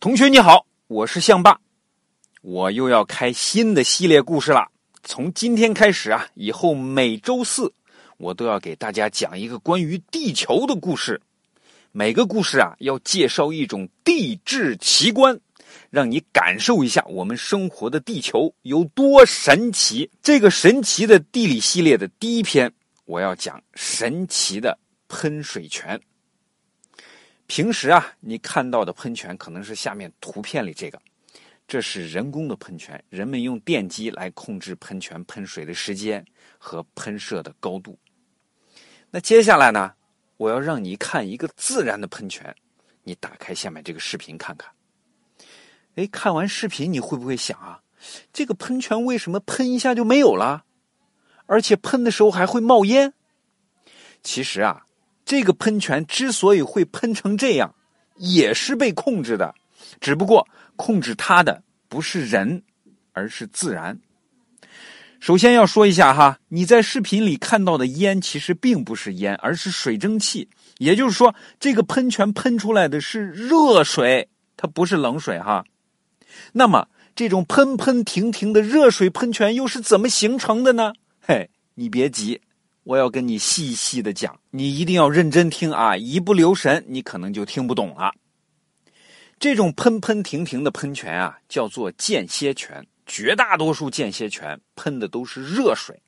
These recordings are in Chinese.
同学你好，我是象爸，我又要开新的系列故事了。从今天开始啊，以后每周四我都要给大家讲一个关于地球的故事。每个故事啊，要介绍一种地质奇观，让你感受一下我们生活的地球有多神奇。这个神奇的地理系列的第一篇，我要讲神奇的喷水泉。平时啊，你看到的喷泉可能是下面图片里这个，这是人工的喷泉，人们用电机来控制喷泉喷水的时间和喷射的高度。那接下来呢，我要让你看一个自然的喷泉，你打开下面这个视频看看。哎，看完视频你会不会想啊，这个喷泉为什么喷一下就没有了，而且喷的时候还会冒烟？其实啊。这个喷泉之所以会喷成这样，也是被控制的，只不过控制它的不是人，而是自然。首先要说一下哈，你在视频里看到的烟其实并不是烟，而是水蒸气。也就是说，这个喷泉喷出来的是热水，它不是冷水哈。那么，这种喷喷停停的热水喷泉又是怎么形成的呢？嘿，你别急。我要跟你细细的讲，你一定要认真听啊！一不留神，你可能就听不懂了。这种喷喷停停的喷泉啊，叫做间歇泉。绝大多数间歇泉喷的都是热水。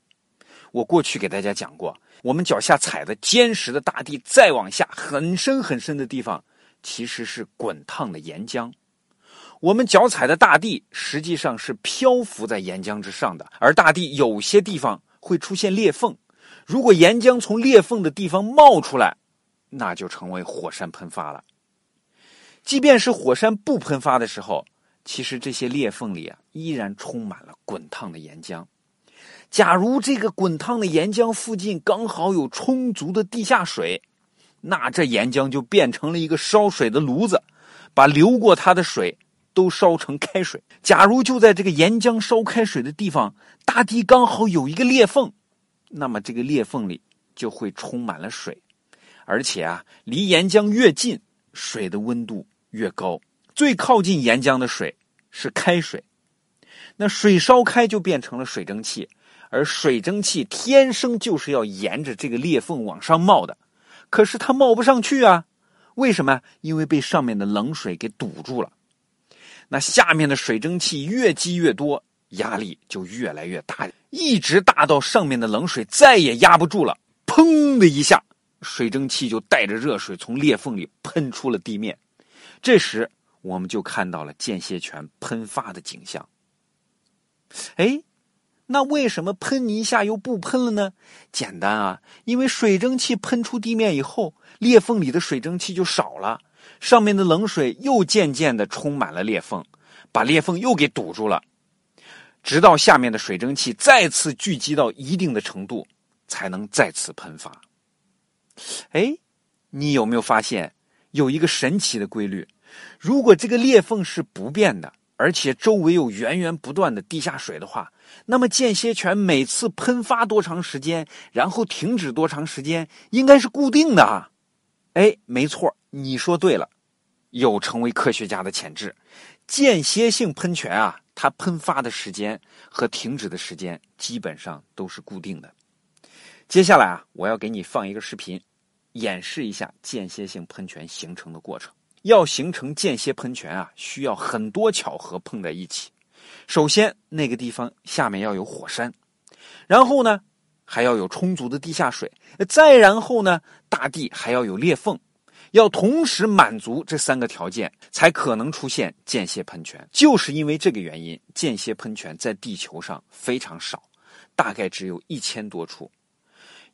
我过去给大家讲过，我们脚下踩的坚实的大地，再往下很深很深的地方，其实是滚烫的岩浆。我们脚踩的大地实际上是漂浮在岩浆之上的，而大地有些地方会出现裂缝。如果岩浆从裂缝的地方冒出来，那就成为火山喷发了。即便是火山不喷发的时候，其实这些裂缝里啊依然充满了滚烫的岩浆。假如这个滚烫的岩浆附近刚好有充足的地下水，那这岩浆就变成了一个烧水的炉子，把流过它的水都烧成开水。假如就在这个岩浆烧开水的地方，大地刚好有一个裂缝。那么这个裂缝里就会充满了水，而且啊，离岩浆越近，水的温度越高。最靠近岩浆的水是开水，那水烧开就变成了水蒸气，而水蒸气天生就是要沿着这个裂缝往上冒的，可是它冒不上去啊？为什么？因为被上面的冷水给堵住了。那下面的水蒸气越积越多。压力就越来越大，一直大到上面的冷水再也压不住了，砰的一下，水蒸气就带着热水从裂缝里喷出了地面。这时，我们就看到了间歇泉喷发的景象。哎，那为什么喷一下又不喷了呢？简单啊，因为水蒸气喷出地面以后，裂缝里的水蒸气就少了，上面的冷水又渐渐的充满了裂缝，把裂缝又给堵住了。直到下面的水蒸气再次聚集到一定的程度，才能再次喷发。哎，你有没有发现有一个神奇的规律？如果这个裂缝是不变的，而且周围有源源不断的地下水的话，那么间歇泉每次喷发多长时间，然后停止多长时间，应该是固定的啊？哎，没错，你说对了，有成为科学家的潜质。间歇性喷泉啊。它喷发的时间和停止的时间基本上都是固定的。接下来啊，我要给你放一个视频，演示一下间歇性喷泉形成的过程。要形成间歇喷泉啊，需要很多巧合碰在一起。首先，那个地方下面要有火山，然后呢，还要有充足的地下水，再然后呢，大地还要有裂缝。要同时满足这三个条件，才可能出现间歇喷泉。就是因为这个原因，间歇喷泉在地球上非常少，大概只有一千多处。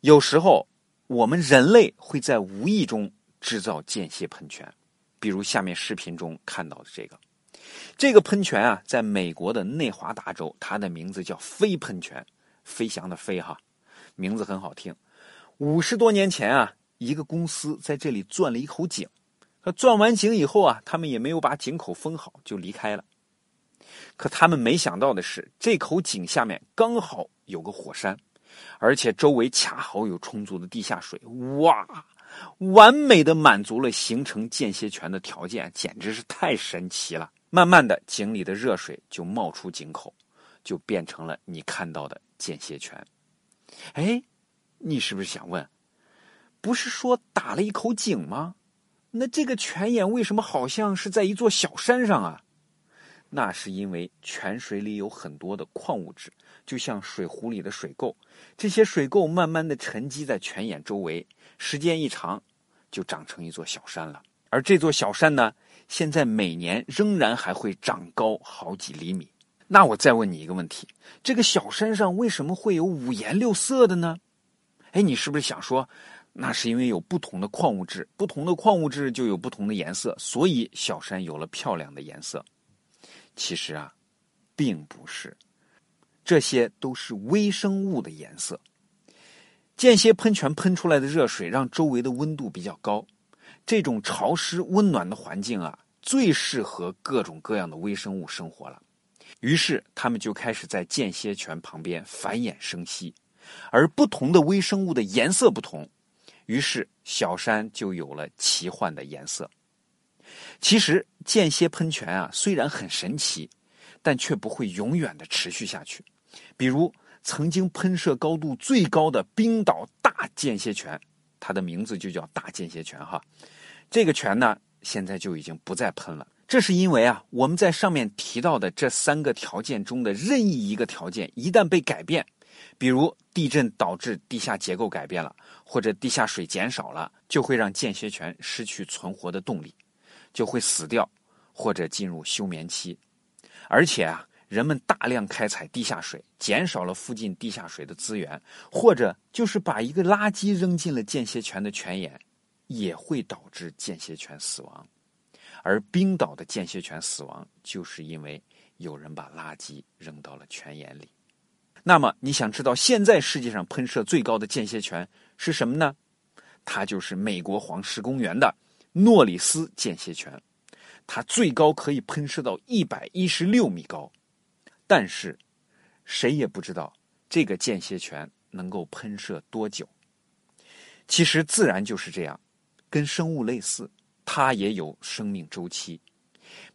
有时候，我们人类会在无意中制造间歇喷泉，比如下面视频中看到的这个。这个喷泉啊，在美国的内华达州，它的名字叫飞喷泉，飞翔的飞哈，名字很好听。五十多年前啊。一个公司在这里钻了一口井，可钻完井以后啊，他们也没有把井口封好，就离开了。可他们没想到的是，这口井下面刚好有个火山，而且周围恰好有充足的地下水。哇！完美的满足了形成间歇泉的条件，简直是太神奇了。慢慢的，井里的热水就冒出井口，就变成了你看到的间歇泉。哎，你是不是想问，不是说打了一口井吗？那这个泉眼为什么好像是在一座小山上啊？那是因为泉水里有很多的矿物质，就像水壶里的水垢，这些水垢慢慢的沉积在泉眼周围，时间一长，就长成一座小山了。而这座小山呢，现在每年仍然还会长高好几厘米。那我再问你一个问题：这个小山上为什么会有五颜六色的呢？哎，你是不是想说，那是因为有不同的矿物质，不同的矿物质就有不同的颜色，所以小山有了漂亮的颜色？其实啊，并不是，这些都是微生物的颜色。间歇喷泉喷出来的热水让周围的温度比较高，这种潮湿温暖的环境啊，最适合各种各样的微生物生活了。于是，它们就开始在间歇泉旁边繁衍生息，而不同的微生物的颜色不同，于是小山就有了奇幻的颜色。其实间歇喷泉啊，虽然很神奇，但却不会永远的持续下去。比如曾经喷射高度最高的冰岛大间歇泉，它的名字就叫大间歇泉哈。这个泉呢，现在就已经不再喷了。这是因为啊，我们在上面提到的这三个条件中的任意一个条件一旦被改变，比如地震导致地下结构改变了，或者地下水减少了，就会让间歇泉失去存活的动力。就会死掉，或者进入休眠期，而且啊，人们大量开采地下水，减少了附近地下水的资源，或者就是把一个垃圾扔进了间歇泉的泉眼，也会导致间歇泉死亡。而冰岛的间歇泉死亡，就是因为有人把垃圾扔到了泉眼里。那么，你想知道现在世界上喷射最高的间歇泉是什么呢？它就是美国黄石公园的。诺里斯间歇泉，它最高可以喷射到一百一十六米高，但是谁也不知道这个间歇泉能够喷射多久。其实自然就是这样，跟生物类似，它也有生命周期。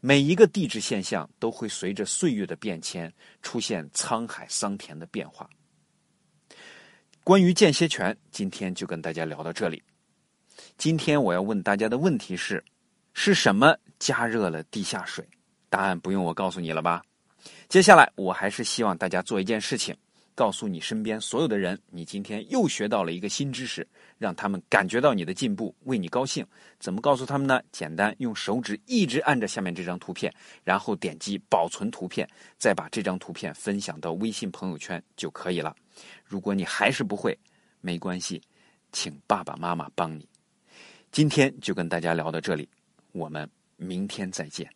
每一个地质现象都会随着岁月的变迁出现沧海桑田的变化。关于间歇泉，今天就跟大家聊到这里。今天我要问大家的问题是：是什么加热了地下水？答案不用我告诉你了吧？接下来我还是希望大家做一件事情，告诉你身边所有的人，你今天又学到了一个新知识，让他们感觉到你的进步，为你高兴。怎么告诉他们呢？简单，用手指一直按着下面这张图片，然后点击保存图片，再把这张图片分享到微信朋友圈就可以了。如果你还是不会，没关系，请爸爸妈妈帮你。今天就跟大家聊到这里，我们明天再见。